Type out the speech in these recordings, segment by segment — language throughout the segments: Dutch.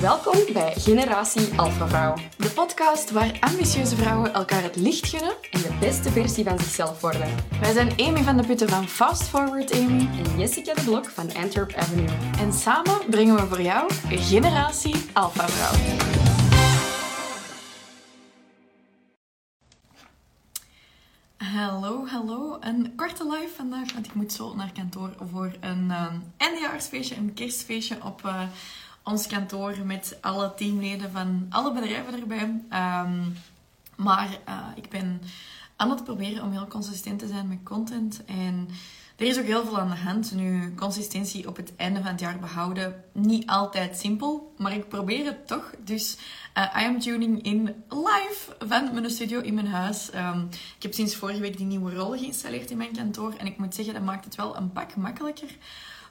Welkom bij Generatie Alpha Vrouw. De podcast waar ambitieuze vrouwen elkaar het licht gunnen en de beste versie van zichzelf worden. Wij zijn Amy van de Putten van Fast Forward Amy en Jessica de Blok van Antwerp Avenue. En samen brengen we voor jou Generatie Alpha Vrouw. Hallo, hallo. Een korte live vandaag, want ik moet zo naar kantoor voor een uh, eindejaarsfeestje, een kerstfeestje op uh, ons kantoor met alle teamleden van alle bedrijven erbij. Um, maar uh, ik ben aan het proberen om heel consistent te zijn met content. En er is ook heel veel aan de hand. Nu, consistentie op het einde van het jaar behouden, niet altijd simpel, maar ik probeer het toch. Dus uh, I am tuning in live van mijn studio in mijn huis. Um, ik heb sinds vorige week die nieuwe rol geïnstalleerd in mijn kantoor. En ik moet zeggen, dat maakt het wel een pak makkelijker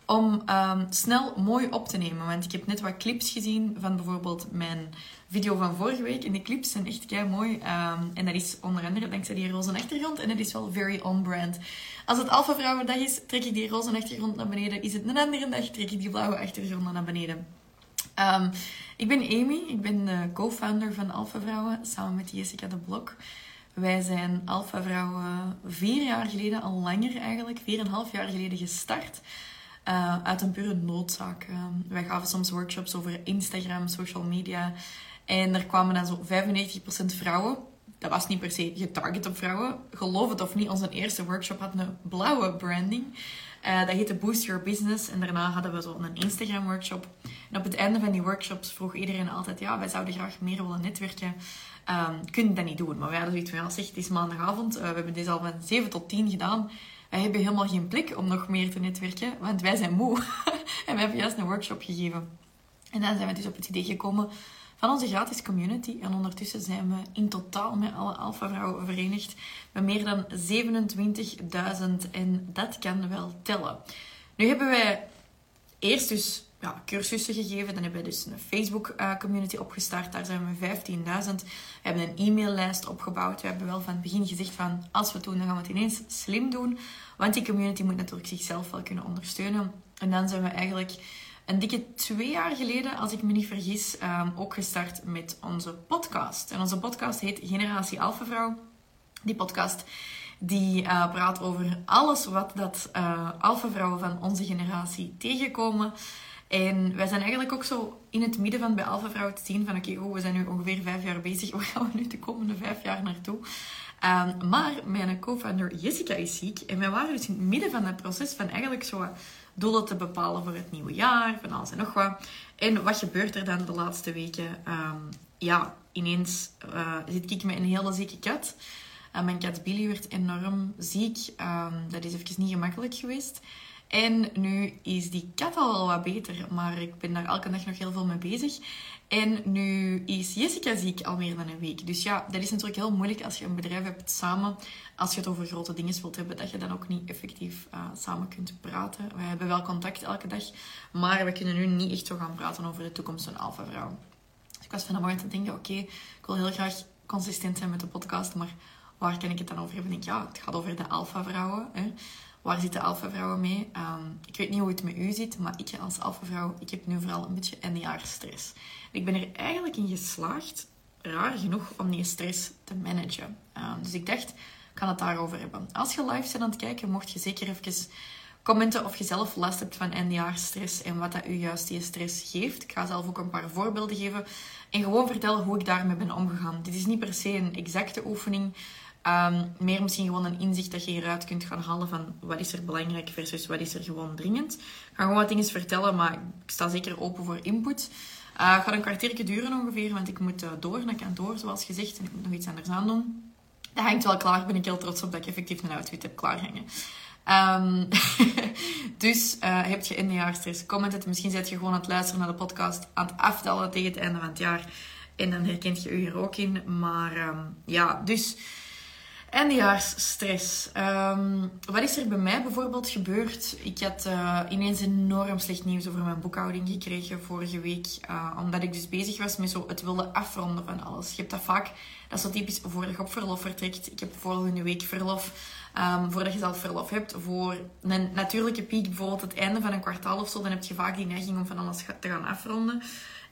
om um, snel mooi op te nemen. Want ik heb net wat clips gezien van bijvoorbeeld mijn video van vorige week. En die clips zijn echt kei mooi. Um, en dat is onder andere dankzij die roze achtergrond. En dat is wel very on-brand. Als het Alpha Vrouwendag is, trek ik die roze achtergrond naar beneden. Is het een andere dag, trek ik die blauwe achtergrond naar beneden. Um, ik ben Amy. Ik ben de co-founder van Alpha Vrouwen. Samen met Jessica de Blok. Wij zijn Alpha Vrouwen vier jaar geleden, al langer eigenlijk, vier en een half jaar geleden gestart. Uh, uit een pure noodzaak. Uh, wij gaven soms workshops over Instagram, social media. En er kwamen dan zo 95% vrouwen. Dat was niet per se getarget op vrouwen. Geloof het of niet, onze eerste workshop had een blauwe branding. Uh, dat heette Boost Your Business. En daarna hadden we een Instagram workshop. En op het einde van die workshops vroeg iedereen altijd... Ja, wij zouden graag meer willen netwerken. Um, kun je dat niet doen? Maar wij hadden zoiets van... Ja, zeg, het is maandagavond. we hebben dit al van 7 tot 10 gedaan wij hebben helemaal geen plek om nog meer te netwerken, want wij zijn moe. en we hebben juist een workshop gegeven. En dan zijn we dus op het idee gekomen van onze gratis community. En ondertussen zijn we in totaal met alle Alpha-vrouwen verenigd met meer dan 27.000. En dat kan wel tellen. Nu hebben wij eerst dus ja, cursussen gegeven. Dan hebben we dus een Facebook-community opgestart. Daar zijn we 15.000. We hebben een e-maillijst opgebouwd. We hebben wel van het begin gezegd van... Als we het doen, dan gaan we het ineens slim doen. Want die community moet natuurlijk zichzelf wel kunnen ondersteunen. En dan zijn we eigenlijk een dikke twee jaar geleden, als ik me niet vergis, um, ook gestart met onze podcast. En onze podcast heet Generatie Alpha Vrouw. Die podcast die uh, praat over alles wat dat uh, alpha vrouwen van onze generatie tegenkomen. En wij zijn eigenlijk ook zo in het midden van bij Alpha Vrouw te zien van oké, oh, we zijn nu ongeveer vijf jaar bezig. Waar gaan we nu de komende vijf jaar naartoe? Um, maar mijn co-founder Jessica is ziek. En wij waren dus in het midden van het proces van eigenlijk zo doelen te bepalen voor het nieuwe jaar. Van alles en nog wat. En wat gebeurt er dan de laatste weken? Um, ja, ineens uh, zit ik met een hele zieke kat. Uh, mijn kat Billy werd enorm ziek. Um, dat is even niet gemakkelijk geweest. En nu is die kat al wat beter, maar ik ben daar elke dag nog heel veel mee bezig. En nu is Jessica ziek al meer dan een week. Dus ja, dat is natuurlijk heel moeilijk als je een bedrijf hebt samen. Als je het over grote dingen wilt hebben, dat je dan ook niet effectief uh, samen kunt praten. We hebben wel contact elke dag, maar we kunnen nu niet echt zo gaan praten over de toekomst van Alpha Vrouw. Dus ik was vanmorgen te denken, oké, ik wil heel graag consistent zijn met de podcast, maar waar kan ik het dan over hebben? Ik denk, ja, het gaat over de Alpha Vrouwen. Hè. Waar zitten alfa-vrouwen mee? Um, ik weet niet hoe het met u zit, maar ik als alfa-vrouw, ik heb nu vooral een beetje stress. Ik ben er eigenlijk in geslaagd, raar genoeg, om die stress te managen. Um, dus ik dacht, ik kan het daarover hebben. Als je live bent aan het kijken, mocht je zeker even commenten of je zelf last hebt van stress en wat dat u juist die stress geeft. Ik ga zelf ook een paar voorbeelden geven en gewoon vertellen hoe ik daarmee ben omgegaan. Dit is niet per se een exacte oefening. Um, meer misschien gewoon een inzicht dat je hieruit kunt gaan halen van wat is er belangrijk versus wat is er gewoon dringend. Ik ga gewoon wat dingen vertellen, maar ik sta zeker open voor input. Uh, het gaat een kwartiertje duren ongeveer, want ik moet uh, door naar kantoor, zoals gezegd. En ik moet nog iets anders aan doen. Dat hangt wel klaar. Ben ik heel trots op dat ik effectief mijn outfit heb klaarhangen. Um, dus uh, heb je in de comment het. Misschien zet je gewoon aan het luisteren naar de podcast, aan het aftellen tegen het einde van het jaar. En dan herkent je u hier ook in. Maar um, ja, dus Eindejaarsstress. Um, wat is er bij mij bijvoorbeeld gebeurd? Ik had uh, ineens enorm slecht nieuws over mijn boekhouding gekregen vorige week. Uh, omdat ik dus bezig was met zo het willen afronden van alles. Je hebt dat vaak, dat is zo typisch voordat je op verlof vertrekt. Ik heb volgende week verlof. Um, voordat je zelf verlof hebt. Voor een natuurlijke piek, bijvoorbeeld het einde van een kwartaal of zo, dan heb je vaak die neiging om van alles te gaan afronden.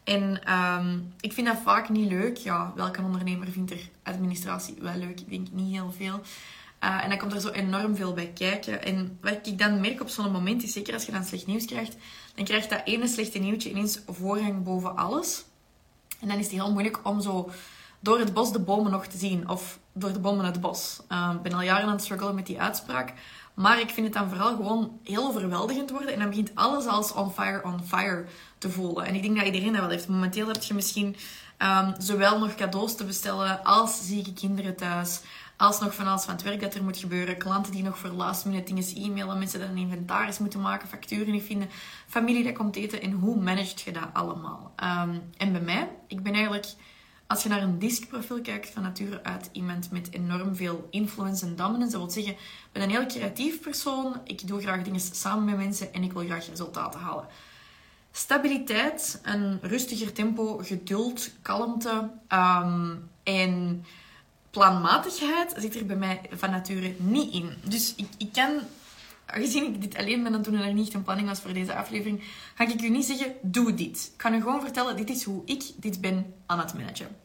En ehm, ik vind dat vaak niet leuk. Ja, welke ondernemer vindt er administratie wel leuk? Ik denk niet heel veel. Uh, en dan komt er zo enorm veel bij kijken. En wat ik dan merk op zo'n moment is, zeker als je dan slecht nieuws krijgt, dan krijgt dat ene slechte nieuwtje ineens voorrang boven alles. En dan is het heel moeilijk om zo door het bos de bomen nog te zien. Of door de bomen het bos. Uh, ik ben al jaren aan het struggelen met die uitspraak. Maar ik vind het dan vooral gewoon heel overweldigend worden. En dan begint alles als on fire, on fire te voelen. En ik denk dat iedereen dat wel heeft. Momenteel heb je misschien um, zowel nog cadeaus te bestellen als zieke kinderen thuis. Als nog van alles van het werk dat er moet gebeuren. Klanten die nog voor last minute dingen e-mailen. Mensen die een inventaris moeten maken. Facturen niet vinden. Familie dat komt eten. En hoe managt je dat allemaal? Um, en bij mij, ik ben eigenlijk als je naar een diskprofiel kijkt, van nature uit iemand met enorm veel influence en dominance. Dat wil zeggen, ik ben een heel creatief persoon. Ik doe graag dingen samen met mensen en ik wil graag resultaten halen. Stabiliteit, een rustiger tempo, geduld, kalmte um, en planmatigheid zit er bij mij van nature niet in. Dus ik, ik kan aangezien ik dit alleen ben en toen er niet een planning was voor deze aflevering, ga ik u niet zeggen, doe dit. Ik kan u gewoon vertellen, dit is hoe ik dit ben aan het managen.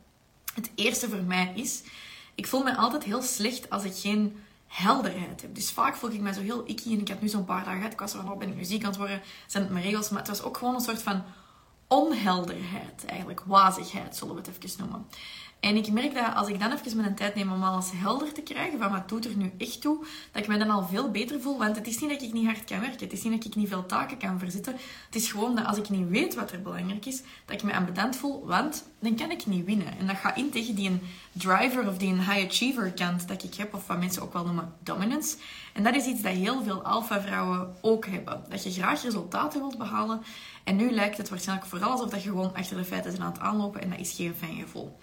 Het eerste voor mij is, ik voel me altijd heel slecht als ik geen helderheid heb. Dus vaak voel ik me zo heel icky en ik heb nu zo'n paar dagen uit. Ik was er van, ben ik muziek aan het worden, zijn het mijn regels, maar het was ook gewoon een soort van onhelderheid, eigenlijk wazigheid, zullen we het even noemen. En ik merk dat als ik dan even mijn tijd neem om alles helder te krijgen, van wat doet er nu echt toe, dat ik me dan al veel beter voel. Want het is niet dat ik niet hard kan werken, het is niet dat ik niet veel taken kan verzetten. Het is gewoon dat als ik niet weet wat er belangrijk is, dat ik me ambetant voel, want dan kan ik niet winnen. En dat gaat in tegen die driver of die high achiever kant dat ik heb, of wat mensen ook wel noemen dominance. En dat is iets dat heel veel alpha-vrouwen ook hebben. Dat je graag resultaten wilt behalen. En nu lijkt het waarschijnlijk vooral alsof dat je gewoon achter de feiten aan het aanlopen en dat is geen fijn gevoel.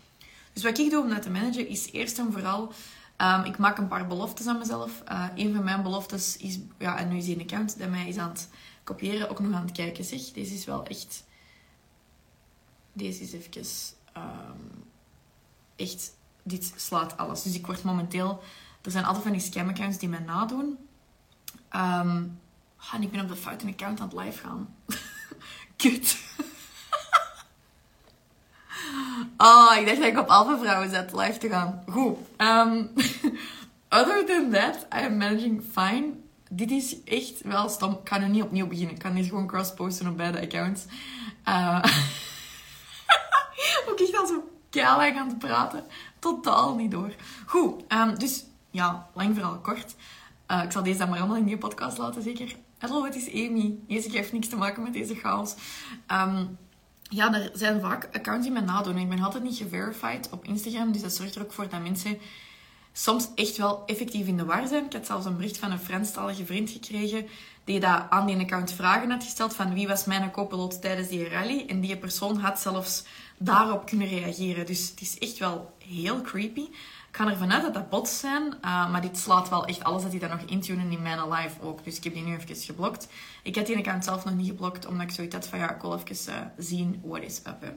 Dus wat ik doe om dat te managen is eerst en vooral, um, ik maak een paar beloftes aan mezelf. Uh, een van mijn beloftes is, ja, en nu is een account dat mij is aan het kopiëren, ook nog aan het kijken. Zeg, deze is wel echt, deze is even, um, echt, dit slaat alles. Dus ik word momenteel, er zijn altijd van die scam accounts die mij nadoen. Um, en ik ben op de foute account aan het live gaan. Kut. Oh, ik dacht dat ik op Alpha Vrouwen zat live te gaan. Goed. Um, other than that, I am managing fine. Dit is echt wel stom. Ik ga er niet opnieuw beginnen. Ik kan niet gewoon cross-posten op beide accounts. Uh, ook echt al zo keihard aan het praten. Totaal niet door. Goed. Um, dus ja, lang vooral kort. Uh, ik zal deze dan maar allemaal in die podcast laten, zeker. Hallo, het is Amy. Deze heeft niks te maken met deze chaos. Um, ja, er zijn vaak accounts die mij nadoen. Ik ben altijd niet geverified op Instagram, dus dat zorgt er ook voor dat mensen soms echt wel effectief in de war zijn. Ik had zelfs een bericht van een Franstalige vriend gekregen die dat aan die account vragen had gesteld van wie was mijn co-piloot tijdens die rally. En die persoon had zelfs daarop kunnen reageren. Dus het is echt wel heel creepy. Ik ga ervan uit dat dat bots zijn, uh, maar dit slaat wel echt alles dat die dan nog intunen in mijn live ook. Dus ik heb die nu even geblokt. Ik had die account zelf nog niet geblokt, omdat ik zoiets had van ja, ik wil even uh, zien what is up. Hè.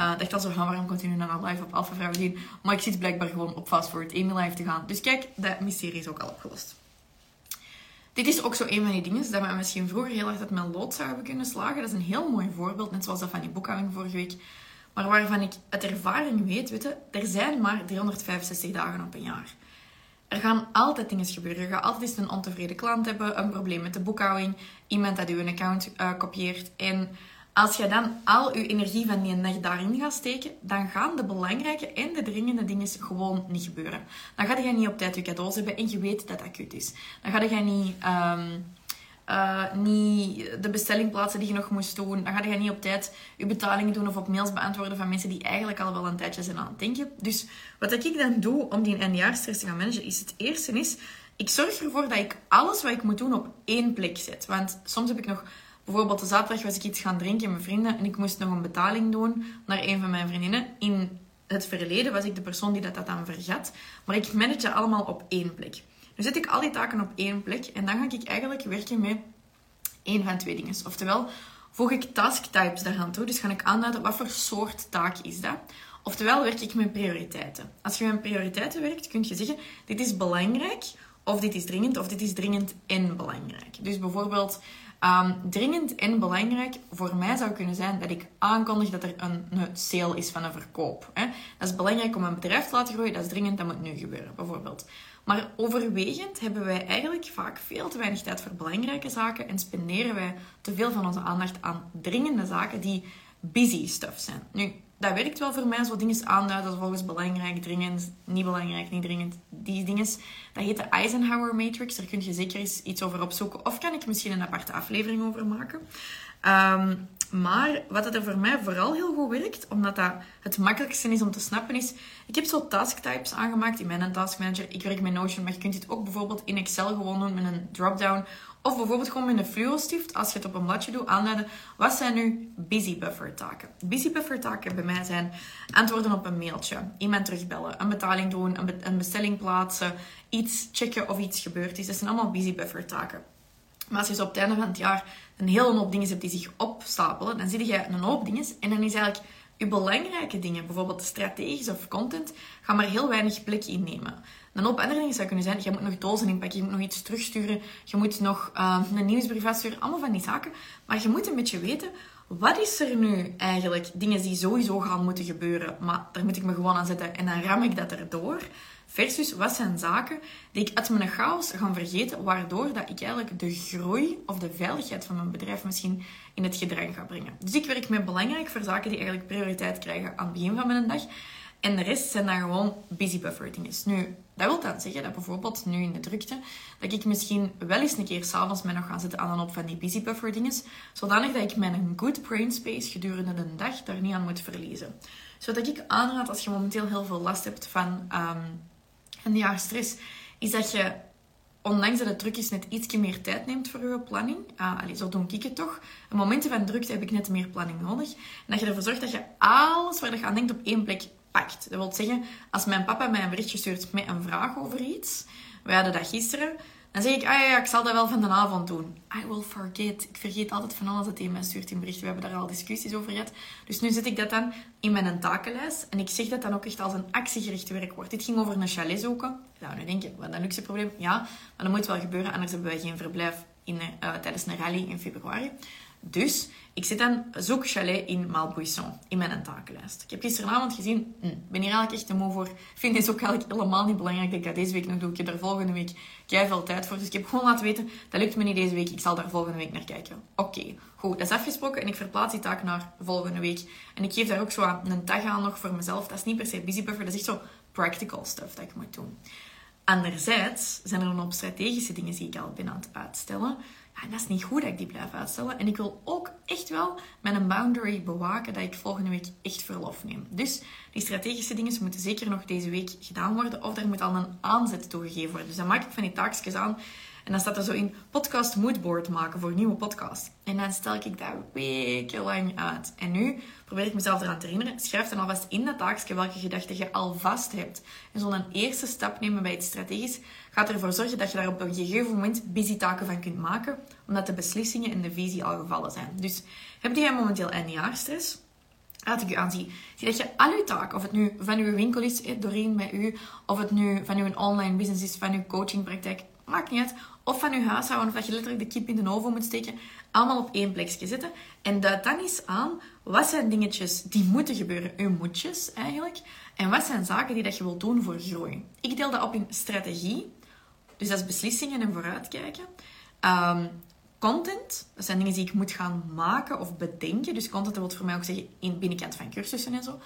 Uh, dacht al zo, waarom continu naar een live op Alpha zien? Maar ik zit blijkbaar gewoon op fast forward Amy live te gaan. Dus kijk, dat mysterie is ook al opgelost. Dit is ook zo een van die dingen dat we misschien vroeger heel erg uit mijn lood zouden kunnen slagen. Dat is een heel mooi voorbeeld, net zoals dat van die boekhouding vorige week maar waarvan ik uit ervaring weet, weet je, er zijn maar 365 dagen op een jaar. Er gaan altijd dingen gebeuren. Je gaat altijd eens een ontevreden klant hebben, een probleem met de boekhouding, iemand dat je account uh, kopieert. En als je dan al je energie van die nacht daarin gaat steken, dan gaan de belangrijke en de dringende dingen gewoon niet gebeuren. Dan ga je niet op tijd je cadeaus hebben en je weet dat dat kut is. Dan ga je niet... Um, uh, niet de bestelling plaatsen die je nog moest doen. Dan ga je niet op tijd je betalingen doen of op mails beantwoorden van mensen die eigenlijk al wel een tijdje zijn aan het denken. Dus wat ik dan doe om die eindjaarstress te gaan managen, is het eerste is, ik zorg ervoor dat ik alles wat ik moet doen op één plek zet. Want soms heb ik nog, bijvoorbeeld de zaterdag was ik iets gaan drinken met vrienden en ik moest nog een betaling doen naar een van mijn vriendinnen. In het verleden was ik de persoon die dat, dat dan vergat. Maar ik manage allemaal op één plek. Nu zet ik al die taken op één plek en dan ga ik eigenlijk werken met één van twee dingen. Oftewel, voeg ik task types daaraan toe. Dus ga ik aanduiden wat voor soort taak is dat. Oftewel, werk ik met prioriteiten. Als je met prioriteiten werkt, kun je zeggen, dit is belangrijk, of dit is dringend, of dit is dringend en belangrijk. Dus bijvoorbeeld, Ehm, dringend en belangrijk voor mij zou kunnen zijn dat ik aankondig dat er een, sale is van een verkoop. Hè. Dat is belangrijk om een bedrijf te laten groeien. Dat is dringend, dat moet nu gebeuren, bijvoorbeeld. Maar overwegend hebben wij eigenlijk vaak veel te weinig tijd voor belangrijke zaken en spenderen wij te veel van onze aandacht aan dringende zaken die busy stuff zijn. Nu, dat werkt wel voor mij, zo dingen aanduiden volgens belangrijk, dringend, niet belangrijk, niet dringend. Die dingen, dat heet de Eisenhower Matrix. Daar kun je zeker eens iets over opzoeken. Of kan ik misschien een aparte aflevering over maken. Ehm, maar wat er voor mij vooral heel goed werkt, omdat dat het makkelijkste is om te snappen, is... Ik heb zo task types aangemaakt in mijn task manager. Ik werk met Notion, maar je kunt dit ook bijvoorbeeld in Excel gewoon doen met een drop-down. Of bijvoorbeeld gewoon met een fluo-stift, als je het op een bladje doet, aanduiden. Wat zijn nu busy buffer taken? Busy buffer taken bij mij zijn antwoorden op een mailtje, iemand terugbellen, een betaling doen, een, bestelling plaatsen, iets checken of iets gebeurd is. Dat zijn allemaal busy buffer taken. Maar als je op het einde van het jaar een hele hoop dingen hebt die zich opstapelen, dan zie je een hoop dingen. En dan is eigenlijk je belangrijke dingen, bijvoorbeeld strategisch of content, gaan maar heel weinig plek innemen. Een hoop andere dingen zou kunnen zijn, je moet nog dozen inpakken, je moet nog iets terugsturen, je moet nog uh, een nieuwsbrief uitsturen, allemaal van die zaken. Maar je moet een beetje weten, wat is er nu eigenlijk? Dingen die sowieso gaan moeten gebeuren, maar daar moet ik me gewoon aan zetten en dan ram ik dat erdoor. Versus, wat zijn zaken die ik uit mijn chaos ga vergeten, waardoor dat ik eigenlijk de groei of de veiligheid van mijn bedrijf misschien in het gedrang ga brengen. Dus ik werk met belangrijk voor zaken die eigenlijk prioriteit krijgen aan het begin van mijn dag. En de rest zijn dan gewoon busy buffer dingen. Nu, dat wil dan zeggen dat bijvoorbeeld nu in de drukte, dat ik misschien wel eens een keer s'avonds mij nog ga zitten aan een op van die busy buffer dingen, zodanig dat ik mijn good brain space gedurende de dag daar niet aan moet verliezen. Zodat ik aanraad als je momenteel heel veel last hebt van um, een jaar stress, is dat je ondanks dat het druk is, net ietsje meer tijd neemt voor je planning. Ah, zo doe ik het toch. In momenten van drukte heb ik net meer planning nodig. En dat je ervoor zorgt dat je alles waar je aan denkt op één plek pakt. Dat wil zeggen, als mijn papa mij een berichtje stuurt met een vraag over iets, we hadden dat gisteren, dan zeg ik, ah ja, ik zal dat wel van de avond doen. I will forget. Ik vergeet altijd van alles dat hij mij stuurt in bericht. We hebben daar al discussies over gehad. Dus nu zet ik dat dan in mijn takenlijst. En ik zeg dat dan ook echt als een actiegericht werk wordt. Dit ging over een chalet zoeken. Nou, nu denk je, wat een luxe probleem. Ja, maar dat moet wel gebeuren, anders hebben wij geen verblijf in, uh, tijdens een rally in februari. Dus ik zit dan zoek chalet in Malbuisson in mijn takenlijst. Ik heb gisteravond gezien, hm, ben hier eigenlijk echt te moe voor. Vind het ook eigenlijk helemaal niet belangrijk dat ik dat deze week nog doe. Ik heb er volgende week veel tijd voor. Dus ik heb gewoon laten weten, dat lukt me niet deze week. Ik zal daar volgende week naar kijken. Oké, goed. Dat is afgesproken en ik verplaats die taak naar volgende week. En ik geef daar ook zo een dag aan nog voor mezelf. Dat is niet per se busy buffer, dat is echt zo practical stuff dat ik moet doen. Anderzijds zijn er op strategische dingen die ik al ben aan het uitstellen. Ja, dat is niet goed dat ik die blijf uitstellen. En ik wil ook echt wel met een boundary bewaken dat ik volgende week echt verlof neem. Dus die strategische dingen moeten zeker nog deze week gedaan worden. Of er moet al een aanzet toegegeven worden. Dus dan maak ik van die taakjes aan. En dan staat er zo in podcast moodboard maken voor nieuwe podcast. En dan stel ik dat wekenlang uit. En nu probeer ik mezelf eraan te herinneren. Schrijf dan alvast in dat taakje welke gedachten je al vast hebt. En zo'n eerste stap nemen bij het strategisch gaat ervoor zorgen dat je daar op een gegeven moment busy taken van kunt maken. Omdat de beslissingen en de visie al gevallen zijn. Dus heb jij momenteel eindjaarstress? Laat ik u aanzien. Zie dat je al uw taken, of het nu van uw winkel is, doorheen met u, of het nu van uw online business is, van uw coachingpraktijk, maakt niet uit. Of van je huishouden, of dat je letterlijk de kip in de oven moet steken. Allemaal op één plekje zetten. En duid dan eens aan, wat zijn dingetjes die moeten gebeuren? Uw moetjes eigenlijk. En wat zijn zaken die dat je wilt doen voor groei? Ik deel dat op in strategie. Dus dat is beslissingen en vooruitkijken. Um, content, dat zijn dingen die ik moet gaan maken of bedenken. Dus content, wil voor mij ook zeggen in binnenkant van cursussen en zo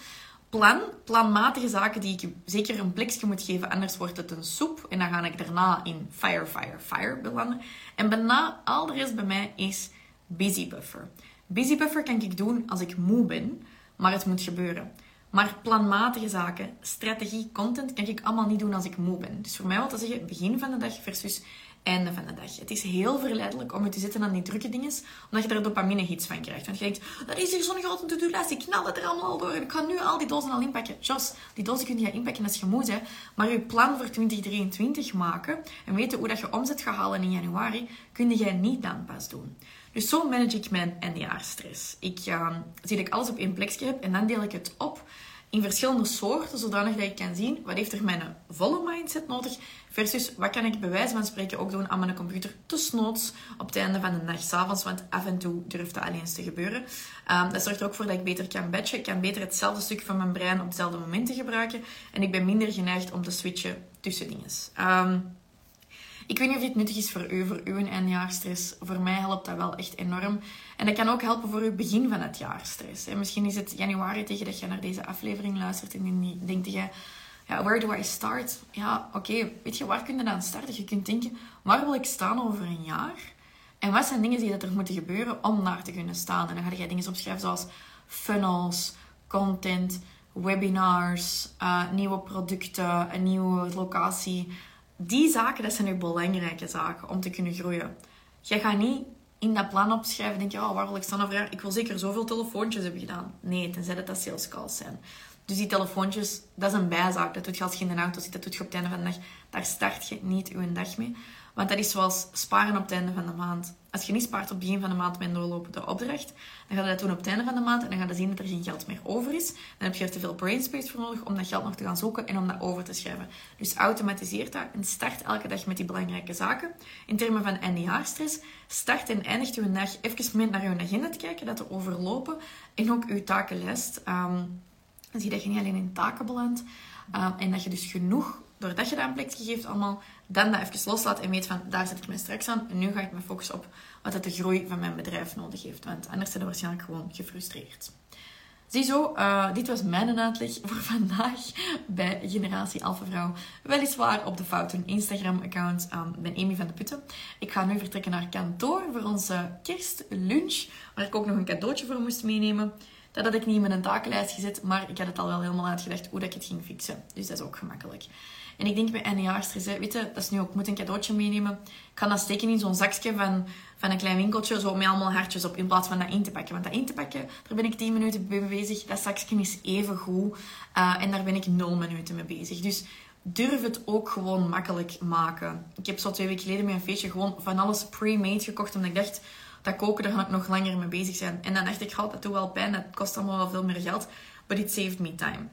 plan, planmatige zaken die ik zeker een plekje moet geven, anders wordt het een soep. En dan ga ik daarna in fire, fire, fire belanden. En bijna al de rest bij mij is busy buffer. Busy buffer kan ik doen als ik moe ben, maar het moet gebeuren. Maar planmatige zaken, strategie, content kan ik allemaal niet doen als ik moe ben. Dus voor mij wil dat zeggen begin van de dag versus einde van de dag. Het is heel verleidelijk om je te zitten aan die drukke dingen, omdat je daar dopamine-hits van krijgt. Want je denkt, dat is hier zo'n grote to-do-lijst, ik knal het er allemaal al door ik ga nu al die dozen al inpakken. Jos, die dozen kun je inpakken als je moe bent, maar je plan voor 2023 maken en weten hoe dat je omzet gaat halen in januari, kun jij niet dan pas doen. Dus zo manage ik mijn eindjaarstress. Ik uh, zie dat ik alles op één plekje heb en dan deel ik het op in verschillende soorten, zodanig dat ik kan zien wat heeft er mijn volle mindset nodig versus wat kan ik bij wijze van spreken ook doen aan mijn computer tussenoods op het einde van de dag, s'avonds, want af en toe durft dat alleen eens te gebeuren. Um, dat zorgt er ook voor dat ik beter kan batchen. Ik kan beter hetzelfde stuk van mijn brein op hetzelfde moment gebruiken en ik ben minder geneigd om te switchen tussen dingen. Um, ik weet niet of dit nuttig is voor u, voor uw eindjaarstress. Voor mij helpt dat wel echt enorm. En dat kan ook helpen voor uw begin van het jaar stress. Misschien is het januari tegen dat je naar deze aflevering luistert en denkt je... Ja, where do I start? Ja, oké, weet je, waar kun je dan starten? Je kunt denken, waar wil ik staan over een jaar? En wat zijn dingen die er moeten gebeuren om daar te kunnen staan? En dan ga je dingen opschrijven zoals funnels, content, webinars, uh, nieuwe producten, een nieuwe locatie die zaken, dat zijn nu belangrijke zaken om te kunnen groeien. Je gaat niet in dat plan opschrijven, denk je, oh, waar wil ik staan over jaar? Ik wil zeker zoveel telefoontjes hebben gedaan. Nee, tenzij dat dat sales calls zijn. Dus die telefoontjes, dat is een bijzaak. Dat doet je als je in de auto zit, dat doet je op het einde van de dag. Daar start je niet je dag mee. Want dat is zoals sparen op het einde van de maand. Als je niet spaart op het begin van de maand met een doorlopende opdracht, dan ga je dat doen op het einde van de maand en dan ga je zien dat er geen geld meer over is. Dan heb je er te veel brainspace voor nodig om dat geld nog te gaan zoeken en om dat over te schrijven. Dus automatiseer dat en start elke dag met die belangrijke zaken. In termen van eindjaarstress, start en eindigt je dag even met naar je agenda te kijken, dat te overlopen en ook je takenlijst. Um, zie dat je niet alleen in taken belandt um, en dat je dus genoeg doordat je dat een plekje geeft allemaal, dan dat even loslaat en weet van, daar zet ik me straks aan. En nu ga ik me focussen op wat het de groei van mijn bedrijf nodig heeft. Want anders zijn we waarschijnlijk gewoon gefrustreerd. Ziezo, uh, dit was mijn uitleg voor vandaag bij Generatie Alpha Vrouw. Weliswaar op de Fouten Instagram-account. Ik ben Amy van de Putten. Ik ga nu vertrekken naar kantoor voor onze kerstlunch, waar ik ook nog een cadeautje voor moest meenemen. Dat had ik niet in mijn takenlijst gezet, maar ik had het al wel helemaal uitgelegd hoe dat ik het ging fixen. Dus dat is ook gemakkelijk. En ik denk bij eindejaarsstress, weet je, dat is nu ook, ik moet een cadeautje meenemen. Ik kan dat steken in zo'n zakje van, van een klein winkeltje, zo met allemaal hartjes op, in plaats van dat in te pakken. Want dat in te pakken, daar ben ik 10 minuten mee bezig. Dat zakje is even goed. Uh, en daar ben ik 0 minuten mee bezig. Dus durf het ook gewoon makkelijk maken. Ik heb zo twee weken geleden met een feestje gewoon van alles pre-made gekocht, omdat ik dacht, dat koken, daar ga ik nog langer mee bezig zijn. En dan dacht ik, dat doet wel pijn, dat kost allemaal wel veel meer geld, but it saved me time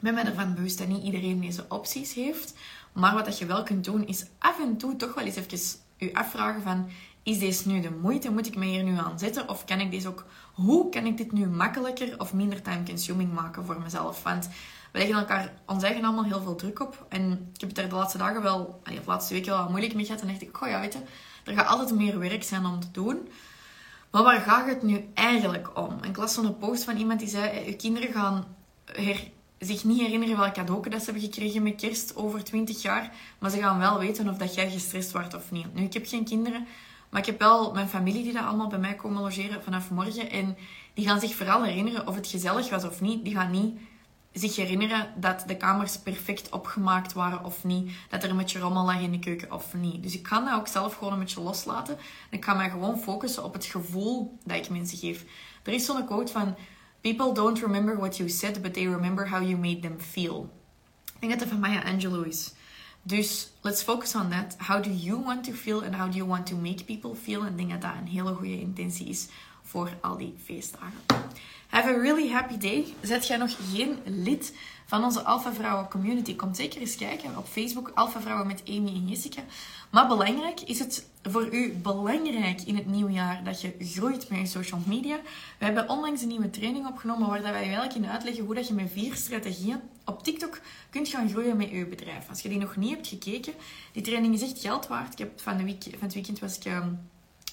ben mij ervan bewust dat niet iedereen deze opties heeft. Maar wat dat je wel kunt doen, is af en toe toch wel eens even je afvragen van... Is deze nu de moeite? Moet ik me hier nu aan zetten? Of kan ik deze ook... Hoe kan ik dit nu makkelijker of minder time-consuming maken voor mezelf? Want we leggen elkaar ons eigen allemaal heel veel druk op. En ik heb het er de laatste dagen wel... De laatste weken wel moeilijk mee gehad. En dacht ik, oh ja, weet je... Er gaat altijd meer werk zijn om te doen. Maar waar gaat het nu eigenlijk om? Ik las zo'n post van iemand die zei... Je kinderen gaan her zich niet herinneren welk cadeau dat ze hebben gekregen met kerst over 20 jaar. Maar ze gaan wel weten of dat jij gestrest wordt of niet. Nu, ik heb geen kinderen. Maar ik heb wel mijn familie die dat allemaal bij mij komen logeren vanaf morgen. En die gaan zich vooral herinneren of het gezellig was of niet. Die gaan niet zich herinneren dat de kamers perfect opgemaakt waren of niet. Dat er een beetje rommel lag in de keuken of niet. Dus ik kan dat ook zelf gewoon een beetje loslaten. En ik ga mij gewoon focussen op het gevoel dat ik mensen geef. Er is zo'n quote van... People don't remember what you said, but they remember how you made them feel. Ik denk dat van Maya Angelou is. Dus let's focus on that. How do you want to feel and how do you want to make people feel? En ik denk dat dat een hele goede intentie is voor al die feestdagen. Have a really happy day. Zet jij nog geen lid van onze Alpha Vrouwen community? Kom zeker eens kijken op Facebook, Alpha Vrouwen met Amy en Jessica. Maar belangrijk, is het voor u belangrijk in het nieuwe jaar dat je groeit met je social media? We hebben onlangs een nieuwe training opgenomen waar wij eigenlijk in uitleggen hoe dat je met vier strategieën op TikTok kunt gaan groeien met je bedrijf. Als je die nog niet hebt gekeken, die training is echt geld waard. Ik heb van, de week, van het weekend was ik... Ehm,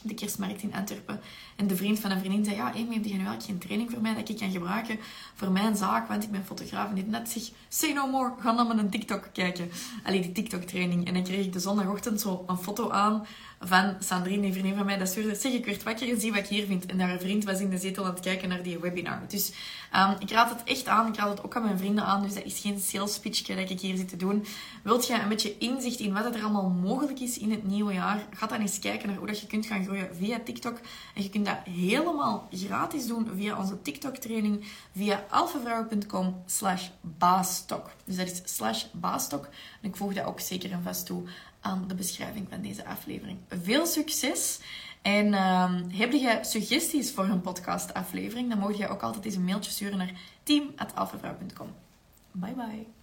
de kerstmarkt in Antwerpen. En de vriend van een vriendin zei, ja, Amy, heb je nu eigenlijk geen training voor mij dat ik kan gebruiken voor mijn zaak, want ik ben fotograaf en dit net. Zeg, say no more, ga dan maar een TikTok kijken. Allee, die TikTok-training. En dan kreeg ik de zondagochtend zo een foto aan van Sandrine, een vriendin van mij, dat stuurde, zeg, ik werd wakker en zie wat ik hier vind. En haar vriend was in de zetel aan het kijken naar die webinar. Dus um, ik raad het echt aan. Ik raad het ook aan mijn vrienden aan. Dus dat is geen sales pitch dat ik hier zit te doen. Wilt je een beetje inzicht in wat er allemaal mogelijk is in het nieuwe jaar? Ga dan eens kijken naar hoe dat je kunt gaan groeien via TikTok. En je kunt dat helemaal gratis doen via onze TikTok-training via alfavrouwen.com slash baastok. Dus dat is slash baastok. En ik voeg dat ook zeker en vast toe aan de beschrijving van deze aflevering. Veel succes En ehm, heb je suggesties voor een podcastaflevering, dan mag je ook altijd eens een mailtje sturen naar team.alfavrouw.com. Bye bye.